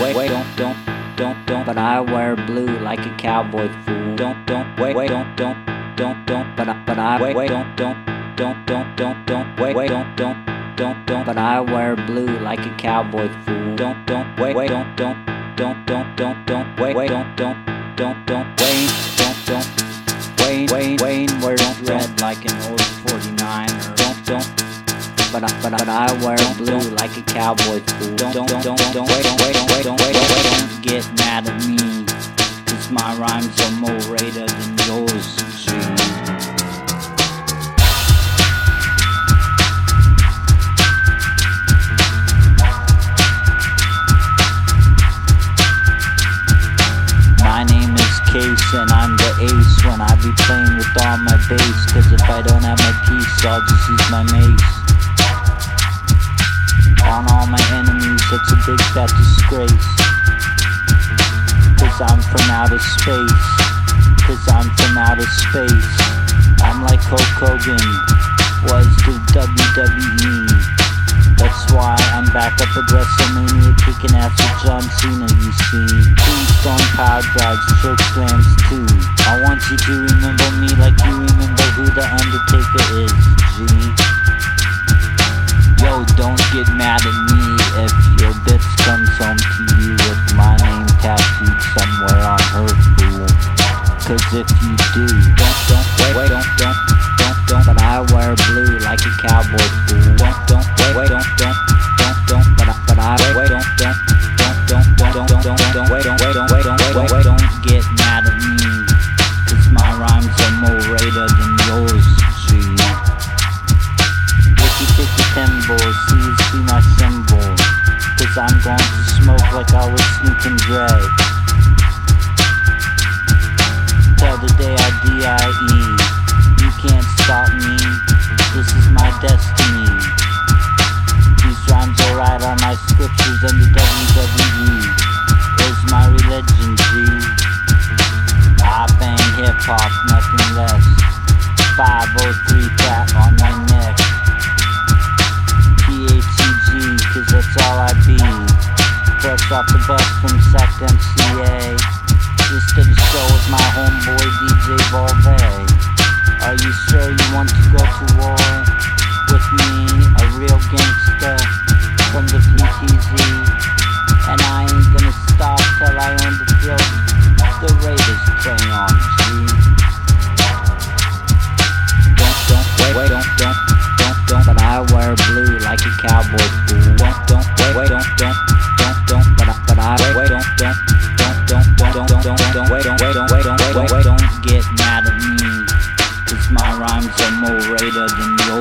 wait, wait, don't, don't, don't, don't. But I wear blue like a cowboy fool. Don't, don't, wait, wait, don't, don't, don't, don't. But I, but I wait, wait, don't, don't, don't, don't, don't, don't. Wait, wait, don't, don't, don't, don't. But I wear blue like a cowboy fool. Don't, don't, wait, wait, don't, don't, don't, don't, don't, don't. Wait, wait, don't, don't, don't, don't. Wayne, don't, don't. Wayne, Wayne, Wayne, wear red like an old But I, but I, but I wear blue like a cowboy fool. Don't, don't, don't, don't, don't, wait, don't, wait, don't, wait, don't, wait, don't, wait, don't get mad at me. Cause my rhymes are more rated than yours, G. My name is Case and I'm the ace when I be playing with all my bass. Cause if I don't have my piece, I'll just use my mace. On all my enemies, it's a big fat disgrace. Cause I'm from outer space. Cause I'm from outer space. I'm like Hulk Hogan was the WWE. That's why I'm back up at WrestleMania kicking ass with John Cena, you see. Tombstone power drives, choke slams too. I want you to remember me like you remember who the Undertaker is, G. Yo, don't get mad at me if your bitch comes home to you with my name tattooed somewhere on her fool. Cause if you do, don't, don't, wait, wait, don't, don't, don't, don't, but I wear blue like a cowboy fool. Don't, don't, wait, wait, don't, don't, don't, don't, but I, but I, wait, don't, don't, don't, don't, don't, don't, don't, don't, wait, don't, wait, don't, wait, don't, wait, don't, don't get mad at me. Cause my rhymes are more rated than yours, I'm going to smoke like I was sneaking drag. Till the day I D.I.E. You can't stop me, this is my destiny. These rhymes are right on my scriptures and the WWE is my religion, G. I bang hip hop, nothing Fresh off the bus from Sac MCA. Just did a show with my homeboy DJ Volve. Are you sure you want to go to war with me? A real gangster from the PTZ. And I ain't gonna stop till I own the field the Raiders play on, G. Don't, don't, wait, don't, don't, don't, don't, but I wear blue like a cowboy fool. Wait, don't, wait, don't, get mad at me. Cause my rhymes are more rated than yours,